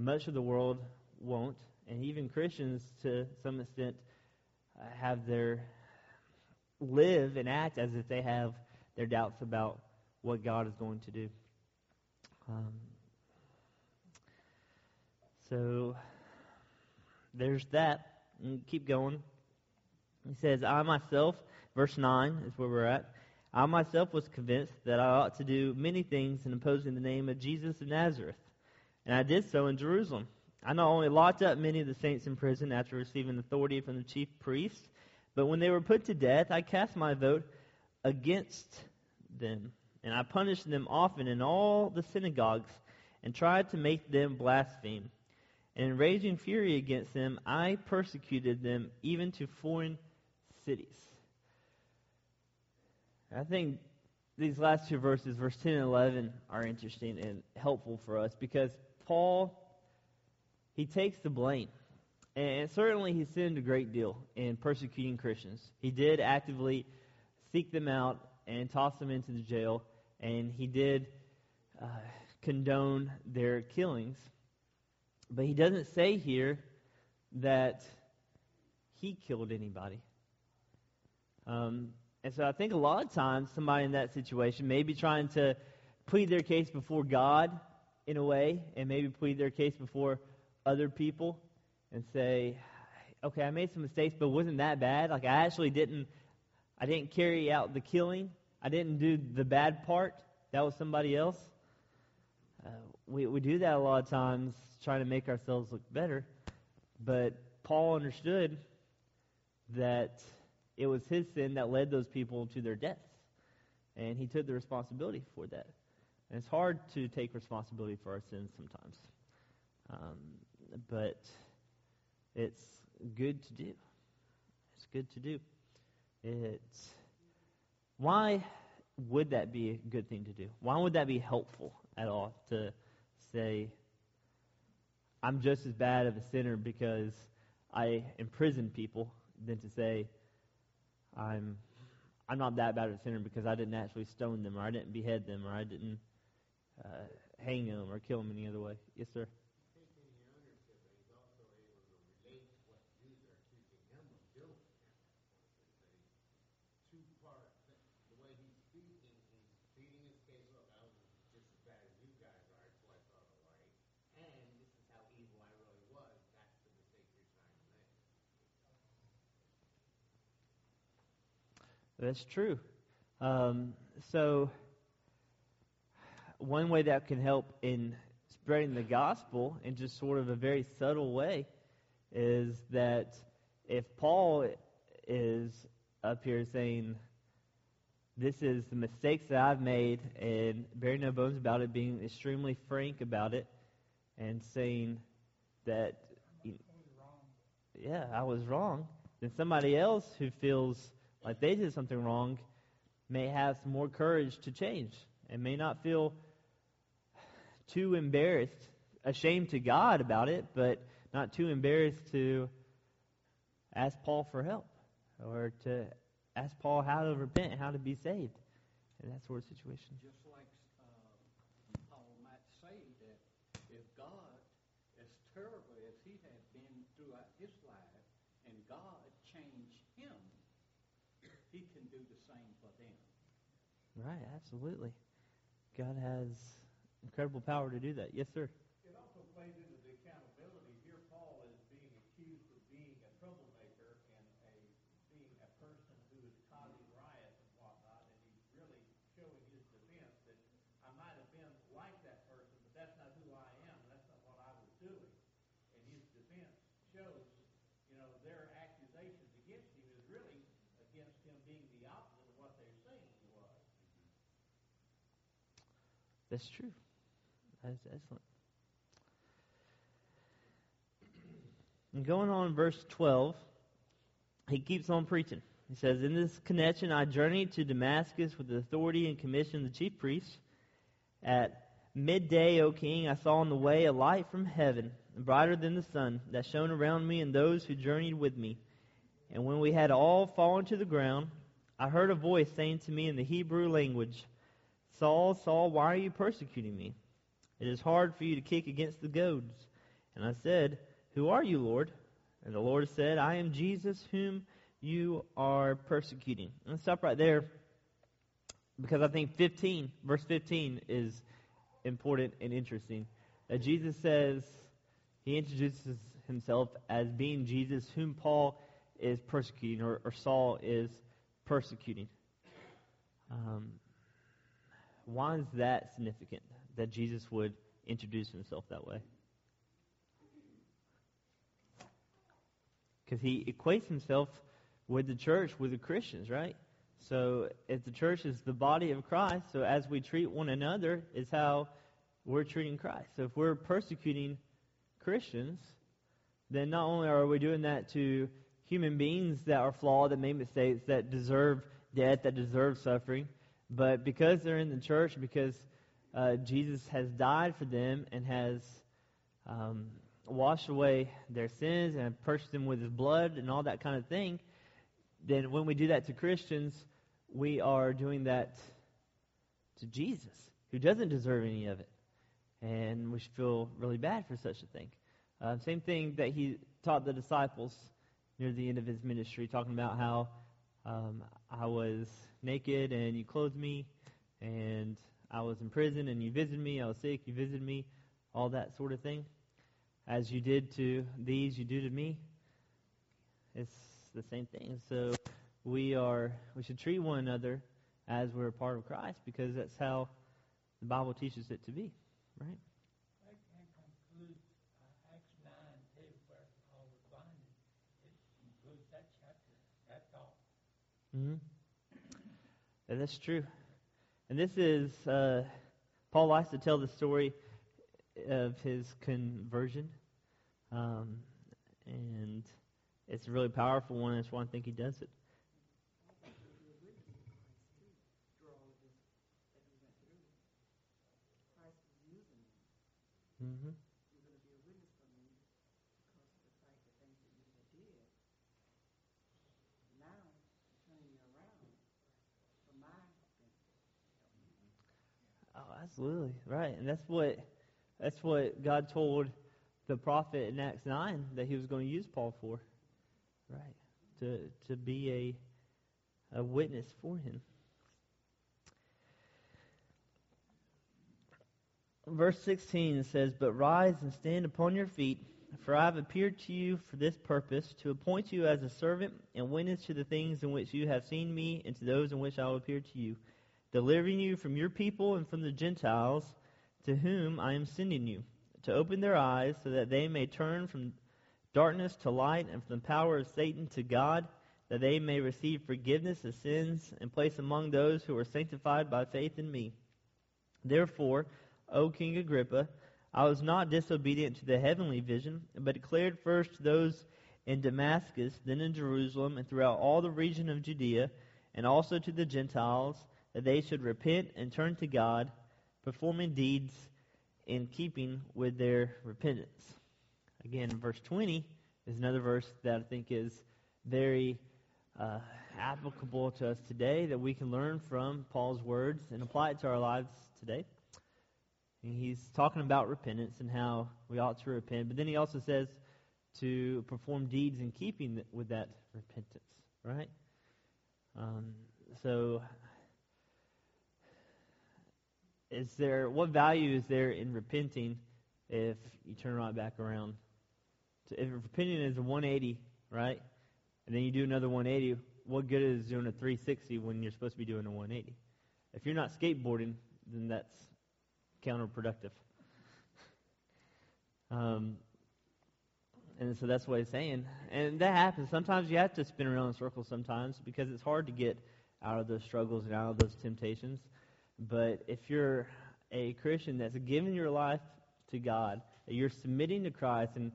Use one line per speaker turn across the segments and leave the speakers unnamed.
much of the world won't, and even Christians, to some extent, uh, have their live and act as if they have their doubts about what God is going to do. Um, so there's that. Keep going. He says, I myself, verse 9 is where we're at. I myself was convinced that I ought to do many things in opposing the name of Jesus of Nazareth. And I did so in Jerusalem. I not only locked up many of the saints in prison after receiving authority from the chief priests, but when they were put to death, I cast my vote against them. And I punished them often in all the synagogues and tried to make them blaspheme. And in raging fury against them, I persecuted them even to foreign cities. I think these last two verses, verse 10 and 11, are interesting and helpful for us because Paul, he takes the blame. And certainly he sinned a great deal in persecuting Christians. He did actively seek them out and toss them into the jail, and he did uh, condone their killings. But he doesn't say here that he killed anybody. Um, and so I think a lot of times somebody in that situation may be trying to plead their case before God in a way, and maybe plead their case before other people and say, okay, I made some mistakes, but wasn't that bad? Like I actually didn't, I didn't carry out the killing. I didn't do the bad part. That was somebody else. Uh, we we do that a lot of times, trying to make ourselves look better. But Paul understood that it was his sin that led those people to their deaths. And he took the responsibility for that. And it's hard to take responsibility for our sins sometimes. Um, but it's good to do. It's good to do. It's why would that be a good thing to do? Why would that be helpful at all to say I'm just as bad of a sinner because I imprison people than to say I'm I'm not that bad of a sinner because I didn't actually stone them or I didn't behead them or I didn't uh, hang them or kill them any other way. Yes, sir. That's true. Um, so, one way that can help in spreading the gospel in just sort of a very subtle way is that if Paul is up here saying, This is the mistakes that I've made, and bearing no bones about it, being extremely frank about it, and saying that, yeah, I was wrong, then somebody else who feels like they did something wrong, may have more courage to change and may not feel too embarrassed, ashamed to God about it, but not too embarrassed to ask Paul for help or to ask Paul how to repent, how to be saved in that sort of situation.
Just like uh, Paul might say that if God, as terrible as he had been throughout his life, and God changed him he can do the same for them.
Right, absolutely. God has incredible power to do that. Yes, sir.
It also plays into the accountability. Here, Paul is being accused of being a troublemaker and a being a person who is causing riots and whatnot, and he's really showing his defense that I might have been like that person, but that's not who I am. That's not what I was doing. And his defense shows, you know, their accusations against him is really against him being the opposite of what they're saying he was.
That's true. That's excellent. And going on verse 12, he keeps on preaching. He says, In this connection, I journeyed to Damascus with the authority and commission of the chief priests. At midday, O king, I saw on the way a light from heaven, brighter than the sun, that shone around me and those who journeyed with me. And when we had all fallen to the ground, I heard a voice saying to me in the Hebrew language, Saul, Saul, why are you persecuting me? It is hard for you to kick against the goads. And I said, Who are you, Lord? And the Lord said, I am Jesus whom you are persecuting. And stop right there because I think 15, verse 15, is important and interesting. That Jesus says, he introduces himself as being Jesus whom Paul is persecuting, or, or Saul is persecuting. Um, why is that significant that Jesus would introduce himself that way? Because he equates himself with the church, with the Christians, right? So if the church is the body of Christ, so as we treat one another is how we're treating Christ. So if we're persecuting Christians, then not only are we doing that to human beings that are flawed, that make mistakes, that deserve death, that deserve suffering, but because they're in the church, because uh, Jesus has died for them and has um, washed away their sins and purchased them with his blood and all that kind of thing, then when we do that to Christians, we are doing that to Jesus, who doesn't deserve any of it. And we should feel really bad for such a thing. Uh, same thing that he taught the disciples near the end of his ministry, talking about how um, I was naked and you clothed me, and I was in prison and you visited me, I was sick, you visited me, all that sort of thing. As you did to these, you do to me. It's the same thing. So we are we should treat one another as we're a part of Christ because that's how the Bible teaches it to be, right?
That, that concludes uh, Acts 9 too, where Paul was blinded. It concludes that chapter. That's all.
Mm-hmm. That's true. And this is, uh, Paul likes to tell the story of his conversion. Um, and it's a really powerful one. That's why I think he does it. Mm-hmm. Oh, absolutely right, and that's what that's what God told the prophet in Acts nine that He was going to use Paul for, right? To to be a a witness for Him. Verse 16 says, But rise and stand upon your feet, for I have appeared to you for this purpose, to appoint you as a servant and witness to the things in which you have seen me, and to those in which I will appear to you, delivering you from your people and from the Gentiles, to whom I am sending you, to open their eyes, so that they may turn from darkness to light, and from the power of Satan to God, that they may receive forgiveness of sins, and place among those who are sanctified by faith in me. Therefore, O King Agrippa, I was not disobedient to the heavenly vision, but declared first to those in Damascus, then in Jerusalem, and throughout all the region of Judea, and also to the Gentiles, that they should repent and turn to God, performing deeds in keeping with their repentance. Again, verse 20 is another verse that I think is very uh, applicable to us today, that we can learn from Paul's words and apply it to our lives today. And he's talking about repentance and how we ought to repent. But then he also says to perform deeds in keeping with that repentance, right? Um, so, is there what value is there in repenting if you turn right back around? So if repenting is a 180, right, and then you do another 180, what good is doing a 360 when you're supposed to be doing a 180? If you're not skateboarding, then that's counterproductive. Um, and so that's what he's saying. And that happens. Sometimes you have to spin around in circles sometimes because it's hard to get out of those struggles and out of those temptations. But if you're a Christian that's given your life to God, you're submitting to Christ, and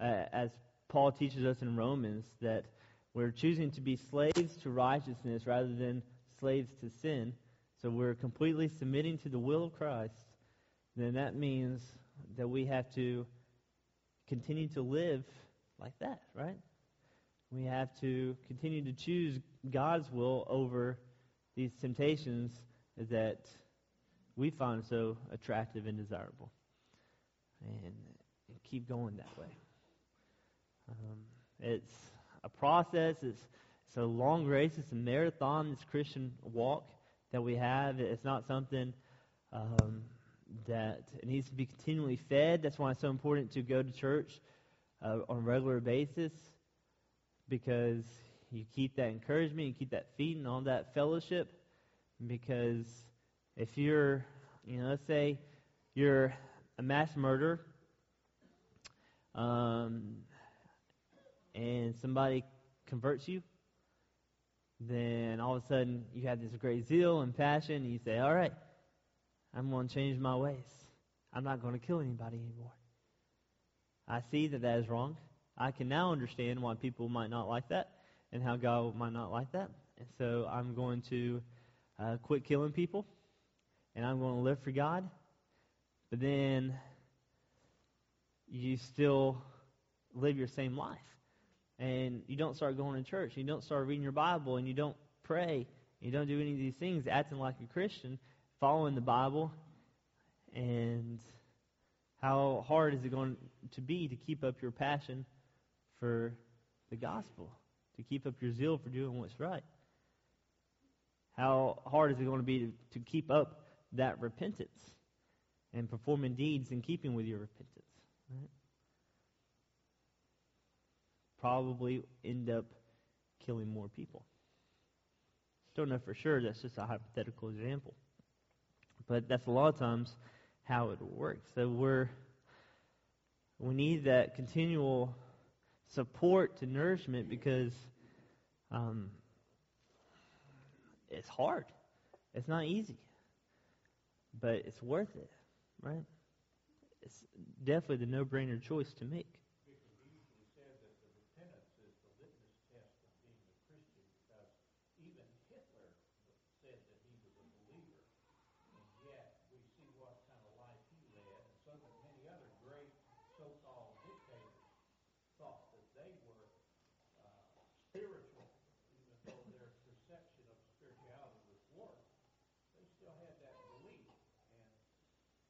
uh, as Paul teaches us in Romans, that we're choosing to be slaves to righteousness rather than slaves to sin. So we're completely submitting to the will of Christ then that means that we have to continue to live like that, right? We have to continue to choose God's will over these temptations that we find so attractive and desirable. And keep going that way. Um, it's a process. It's it's a long race. It's a marathon. This Christian walk that we have. It's not something um, that needs to be continually fed. That's why it's so important to go to church uh, on a regular basis because you keep that encouragement, you keep that feeding, all that fellowship. Because if you're, you know, let's say you're a mass murderer, um, and somebody converts you, then all of a sudden you have this great zeal and passion, and you say, All right, I'm going to change my ways. I'm not going to kill anybody anymore. I see that that is wrong. I can now understand why people might not like that and how God might not like that. And so I'm going to uh, quit killing people and I'm going to live for God. But then you still live your same life. And you don't start going to church. You don't start reading your Bible and you don't pray. You don't do any of these things acting like a Christian, following the Bible. And how hard is it going to be to keep up your passion for the gospel, to keep up your zeal for doing what's right? How hard is it going to be to, to keep up that repentance and performing deeds in keeping with your repentance? Right? Probably end up killing more people. Don't know for sure. That's just a hypothetical example. But that's a lot of times how it works. So we're we need that continual support to nourishment because um, it's hard. It's not easy, but it's worth it, right? It's definitely the no-brainer choice to make.
Because he usually said that the repentance is the litmus test of being a Christian because even Hitler said that he was a believer. And yet we see what kind of life he led, and so that many other great so-called dictators thought that they were uh, spiritual, even though their perception of spirituality was warped. They still had that belief, and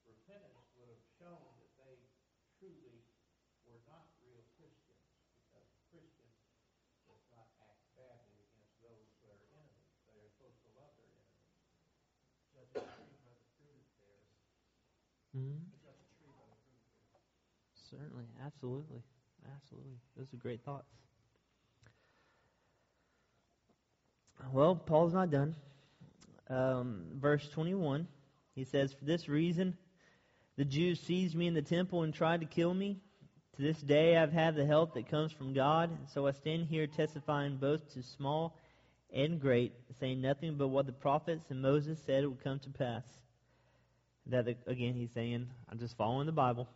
repentance would have shown that they truly were not real Christians, because a Christian does not act badly against those that are enemies. They are supposed to love their enemies.
Judge a tree by the fruit it bears.
Mm-hmm.
Judge a tree by the fruit it bears.
Certainly, absolutely, absolutely. Those are great thoughts. Well, Paul's not done. Um, verse 21, he says, For this reason, the Jews seized me in the temple and tried to kill me. To this day, I've had the help that comes from God. So I stand here testifying both to small and great, saying nothing but what the prophets and Moses said would come to pass. That the, again, he's saying, I'm just following the Bible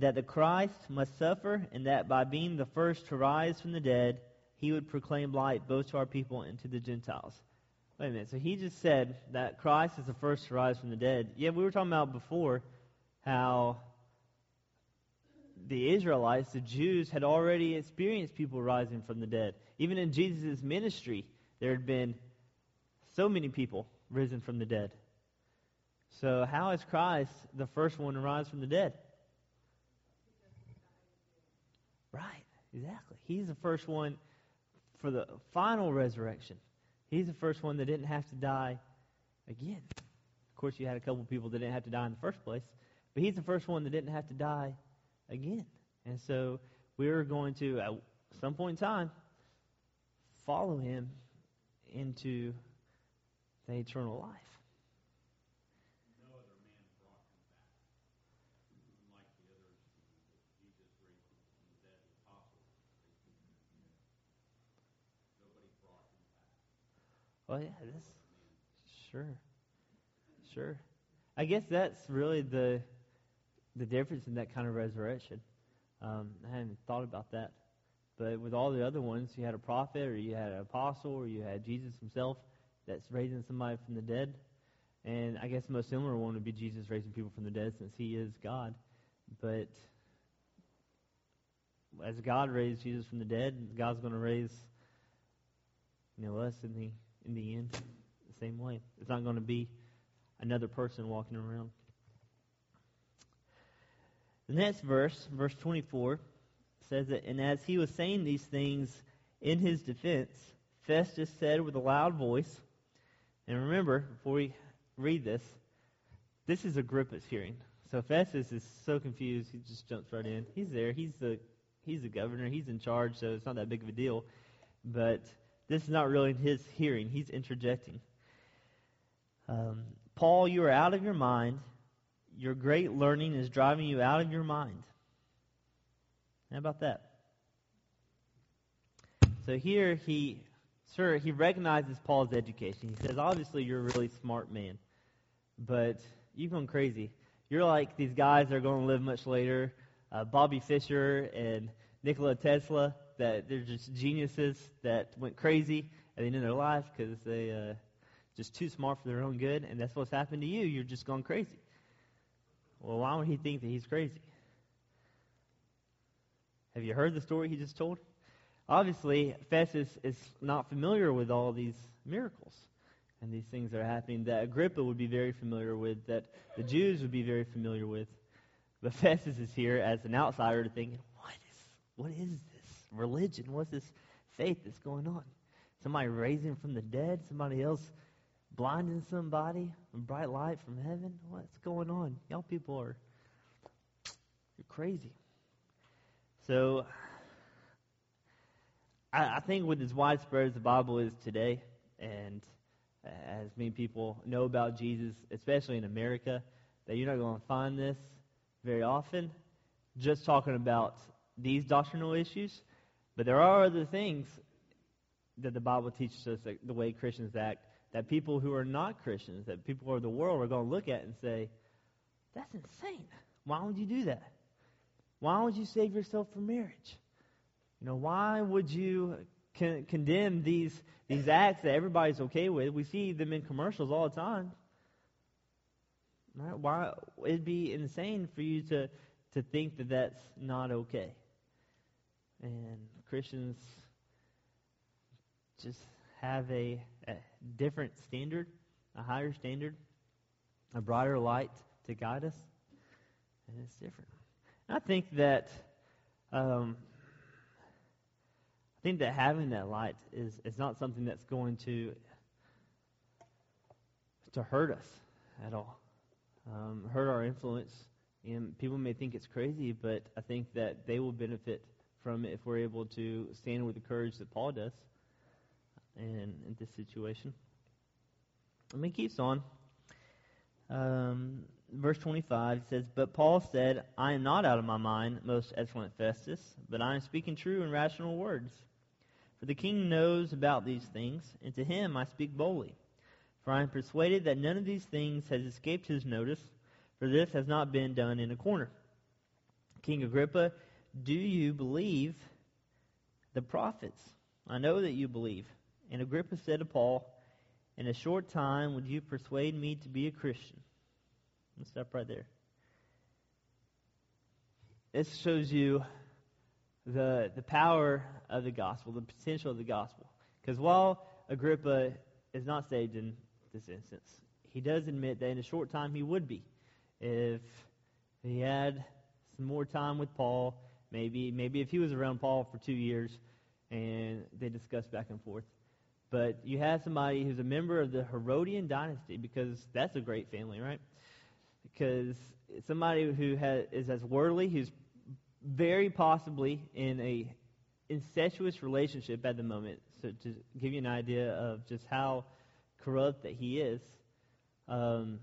that the Christ must suffer, and that by being the first to rise from the dead, he would proclaim light both to our people and to the Gentiles. Wait a minute. So he just said that Christ is the first to rise from the dead. Yeah, we were talking about before how the Israelites, the Jews, had already experienced people rising from the dead. Even in Jesus' ministry, there had been so many people risen from the dead. So, how is Christ the first one to rise from the dead? Right, exactly. He's the first one for the final resurrection. He's the first one that didn't have to die again. Of course, you had a couple people that didn't have to die in the first place, but he's the first one that didn't have to die again. And so we're going to, at some point in time, follow him into the eternal life.
No other man brought him back, unlike the others that Jesus raised from the dead apostles. Nobody brought him back.
Well, yeah, this sure, sure. I guess that's really the the difference in that kind of resurrection. Um, I hadn't thought about that, but with all the other ones, you had a prophet, or you had an apostle, or you had Jesus himself that's raising somebody from the dead. And I guess the most similar one would be Jesus raising people from the dead, since He is God. But as God raised Jesus from the dead, God's going to raise you know us in the in the end the same way. It's not going to be another person walking around. The next verse, verse 24, says that, And as he was saying these things in his defense, Festus said with a loud voice, and remember, before we read this, this is Agrippa's hearing. So Festus is so confused, he just jumps right in. He's there. He's the he's the governor. He's in charge, so it's not that big of a deal. But this is not really his hearing. He's interjecting. Um, Paul, you are out of your mind. Your great learning is driving you out of your mind. How about that? So here he, sir, he recognizes Paul's education. He says, obviously you're a really smart man, but you've gone crazy. You're like these guys that are going to live much later, uh, Bobby Fischer and Nikola Tesla, that they're just geniuses that went crazy at the end of their life because they uh, just too smart for their own good, and that's what's happened to you. You're just gone crazy. Well, why would he think that he's crazy? Have you heard the story he just told? Obviously, Festus is not familiar with all these miracles and these things that are happening that Agrippa would be very familiar with, that the Jews would be very familiar with. But Festus is here as an outsider to thinking, what is, what is this religion? What's this faith that's going on? Somebody raising from the dead? Somebody else blinding somebody? A bright light from heaven? What's going on? Y'all people are you're crazy. So I, I think with as widespread as the Bible is today, and as many people know about Jesus, especially in America, that you're not going to find this very often. Just talking about these doctrinal issues, but there are other things that the Bible teaches us the way Christians act that people who are not Christians, that people of the world are going to look at and say, "That's insane. Why would you do that? Why would you save yourself from marriage? You know, why would you con- condemn these these acts that everybody's okay with? We see them in commercials all the time. Right? Why it'd be insane for you to to think that that's not okay. And Christians just have a, a different standard, a higher standard, a brighter light to guide us, and it's different. I think that um, I think that having that light is is not something that's going to to hurt us at all, um, hurt our influence. And people may think it's crazy, but I think that they will benefit from it if we're able to stand with the courage that Paul does in, in this situation. I mean, keeps on. Um, verse 25 says, But Paul said, I am not out of my mind, most excellent Festus, but I am speaking true and rational words. For the king knows about these things, and to him I speak boldly. For I am persuaded that none of these things has escaped his notice, for this has not been done in a corner. King Agrippa, do you believe the prophets? I know that you believe. And Agrippa said to Paul, In a short time would you persuade me to be a Christian? Let's stop right there. This shows you the, the power of the gospel, the potential of the gospel. Because while Agrippa is not saved in this instance, he does admit that in a short time he would be. If he had some more time with Paul, maybe maybe if he was around Paul for two years and they discussed back and forth. But you have somebody who's a member of the Herodian dynasty because that's a great family, right? Because somebody who has, is as worldly, who's very possibly in a incestuous relationship at the moment. So to give you an idea of just how corrupt that he is, um,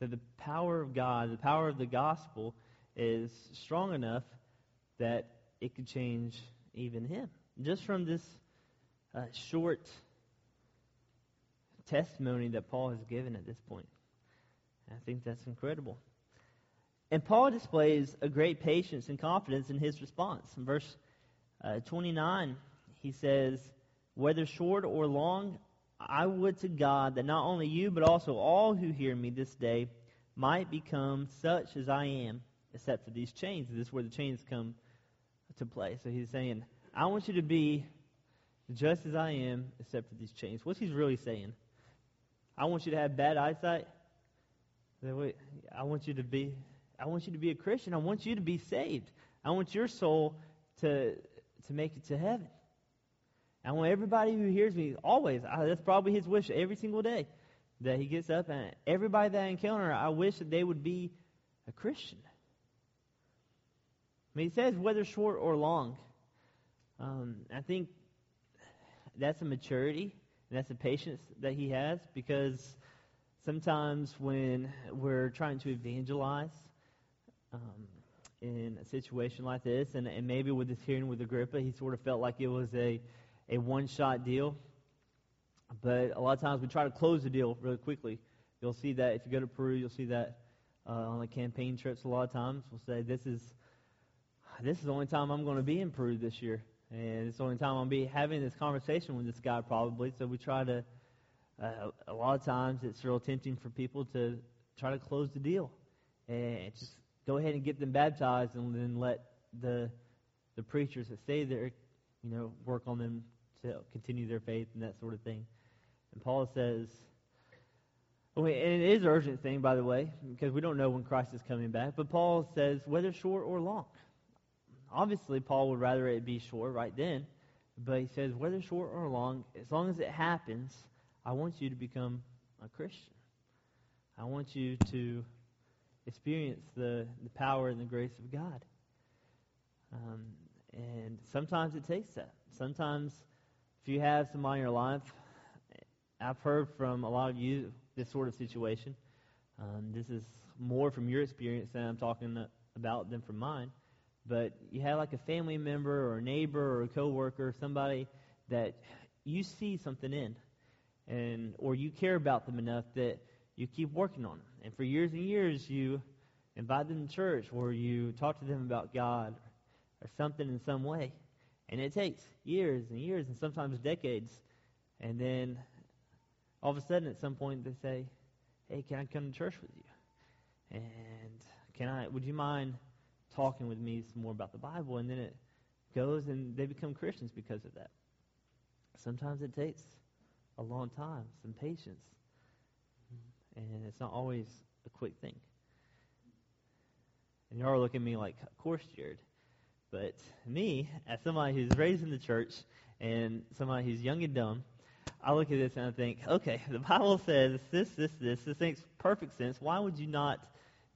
that the power of God, the power of the gospel, is strong enough that it could change even him. Just from this uh, short testimony that Paul has given at this point. I think that's incredible. And Paul displays a great patience and confidence in his response. In verse uh, 29, he says, Whether short or long, I would to God that not only you, but also all who hear me this day might become such as I am, except for these chains. This is where the chains come to play. So he's saying, I want you to be just as I am, except for these chains. What's he really saying? I want you to have bad eyesight. I want you to be I want you to be a Christian. I want you to be saved. I want your soul to to make it to heaven. I want everybody who hears me always. I, that's probably his wish every single day that he gets up and everybody that I encounter, I wish that they would be a Christian. I mean, he says whether short or long. Um, I think that's a maturity and that's a patience that he has because sometimes when we're trying to evangelize um, in a situation like this, and, and maybe with this hearing with Agrippa, he sort of felt like it was a, a one shot deal. But a lot of times we try to close the deal really quickly. You'll see that if you go to Peru, you'll see that uh, on the campaign trips. A lot of times we'll say, "This is this is the only time I'm going to be in Peru this year, and it's the only time I'll be having this conversation with this guy probably." So we try to. Uh, a lot of times it's real tempting for people to try to close the deal and just go ahead and get them baptized, and then let the the preachers that stay there, you know, work on them to continue their faith and that sort of thing. And Paul says, and it is an urgent thing, by the way, because we don't know when Christ is coming back. But Paul says, whether short or long. Obviously, Paul would rather it be short right then. But he says, whether short or long, as long as it happens, I want you to become a Christian. I want you to experience the, the power and the grace of God. Um, and sometimes it takes that. Sometimes, if you have somebody in your life I've heard from a lot of you this sort of situation. Um, this is more from your experience than I'm talking about than from mine. But you have like a family member or a neighbor or a coworker, somebody that you see something in, and or you care about them enough that you keep working on them. And for years and years, you invite them to church or you talk to them about God or something in some way. And it takes years and years and sometimes decades. And then all of a sudden at some point they say, "Hey, can I come to church with you?" And can I? Would you mind talking with me some more about the Bible? And then it goes, and they become Christians because of that. Sometimes it takes a long time, some patience, and it's not always a quick thing. And y'all are looking at me like, "Of course, Jared." But me, as somebody who's raised in the church and somebody who's young and dumb, I look at this and I think, okay, the Bible says this, this, this. This makes perfect sense. Why would you not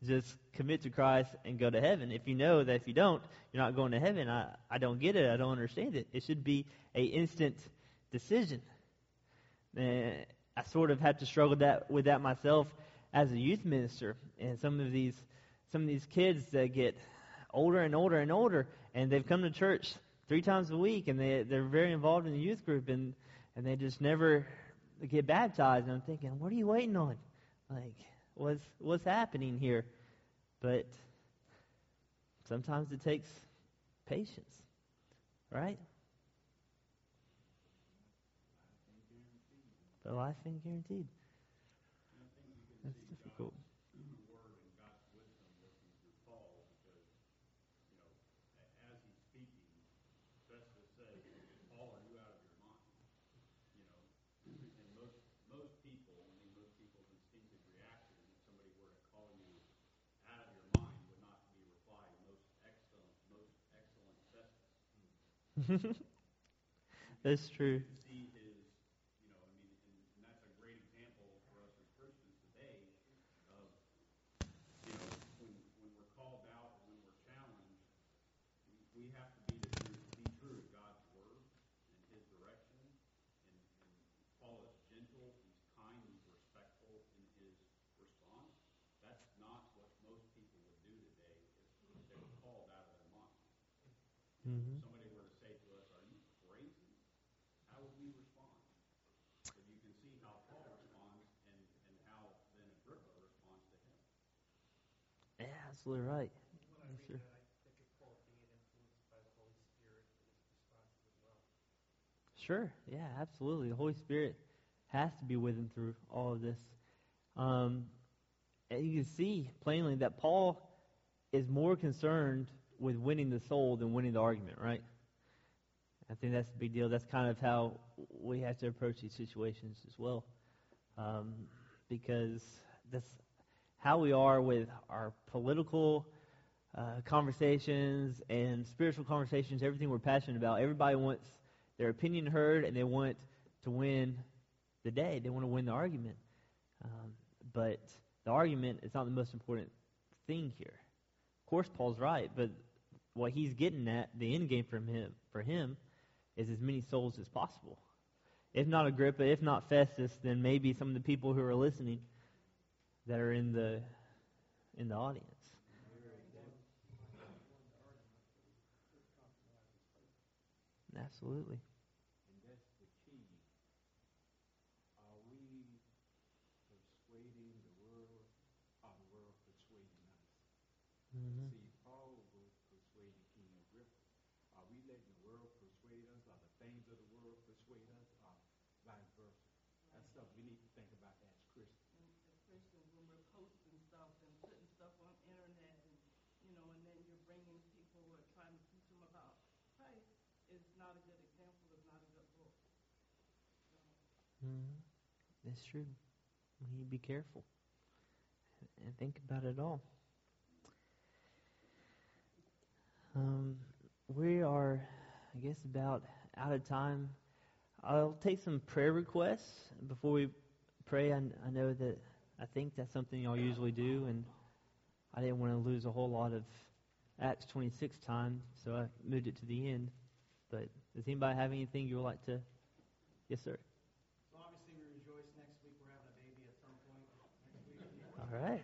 just commit to Christ and go to heaven? If you know that if you don't, you're not going to heaven, I, I don't get it. I don't understand it. It should be a instant decision. And I sort of had to struggle that with that myself as a youth minister. And some of these some of these kids that get older and older and older, and they've come to church three times a week, and they they're very involved in the youth group, and and they just never get baptized. And I'm thinking, what are you waiting on? Like, what's what's happening here? But sometimes it takes patience, right? But life ain't guaranteed. That's true.
see his, you know, I mean, and, and that's a great example for us as Christians today of, you know, when, when we're called out or when we're challenged, we, we have to be, the true, be true to God's word and his direction. And, and Paul is gentle, he's kind, he's respectful in his response. That's not what most people would do today if they were called out of their mind.
Mm-hmm.
Somebody were to say to us, "Are you crazy?" How would we respond? But you can see how Paul responds and, and how then Agrippa responds to him.
Yeah, absolutely right.
When I
Yes,
read
sir.
that, I think of Paul being influenced by the Holy Spirit in his right.
Sure. Yeah, absolutely. The Holy Spirit has to be with him through all of this. Um, and you can see plainly that Paul is more concerned with winning the soul than winning the argument, right? I think that's the big deal. That's kind of how we have to approach these situations as well. Um, because that's how we are with our political uh, conversations and spiritual conversations, everything we're passionate about. Everybody wants their opinion heard and they want to win the day. They want to win the argument. Um, but the argument is not the most important thing here. Of course, Paul's right, but what he's getting at, the end game from him, for him, is as many souls as possible. If not Agrippa, if not Festus, then maybe some of the people who are listening that are in the in the audience. Absolutely.
And that's the key. Are we persuading the world, or the world persuading us?
Mm-hmm.
See, Paul was persuading King Agrippa. Are we letting the world persuade us, or the things of the world persuade us, or vice versa? That's stuff we need to think about as Christians.
and as Christians, when we're posting stuff and putting stuff on internet, and you know, and then you're bringing people who are trying to teach them about Christ, is not a good example. Is not a good book.
Mm-hmm. That's true. We need to be careful and think about it all. Um, we are, I guess, about out of time. I'll take some prayer requests before we pray. I, I know that I think that's something y'all usually do, and I didn't want to lose a whole lot of Acts 26 time, so I moved it to the end. But does anybody have anything you would like to? Yes, sir.
So obviously we rejoice next week we're having a baby at some point next week.
All right.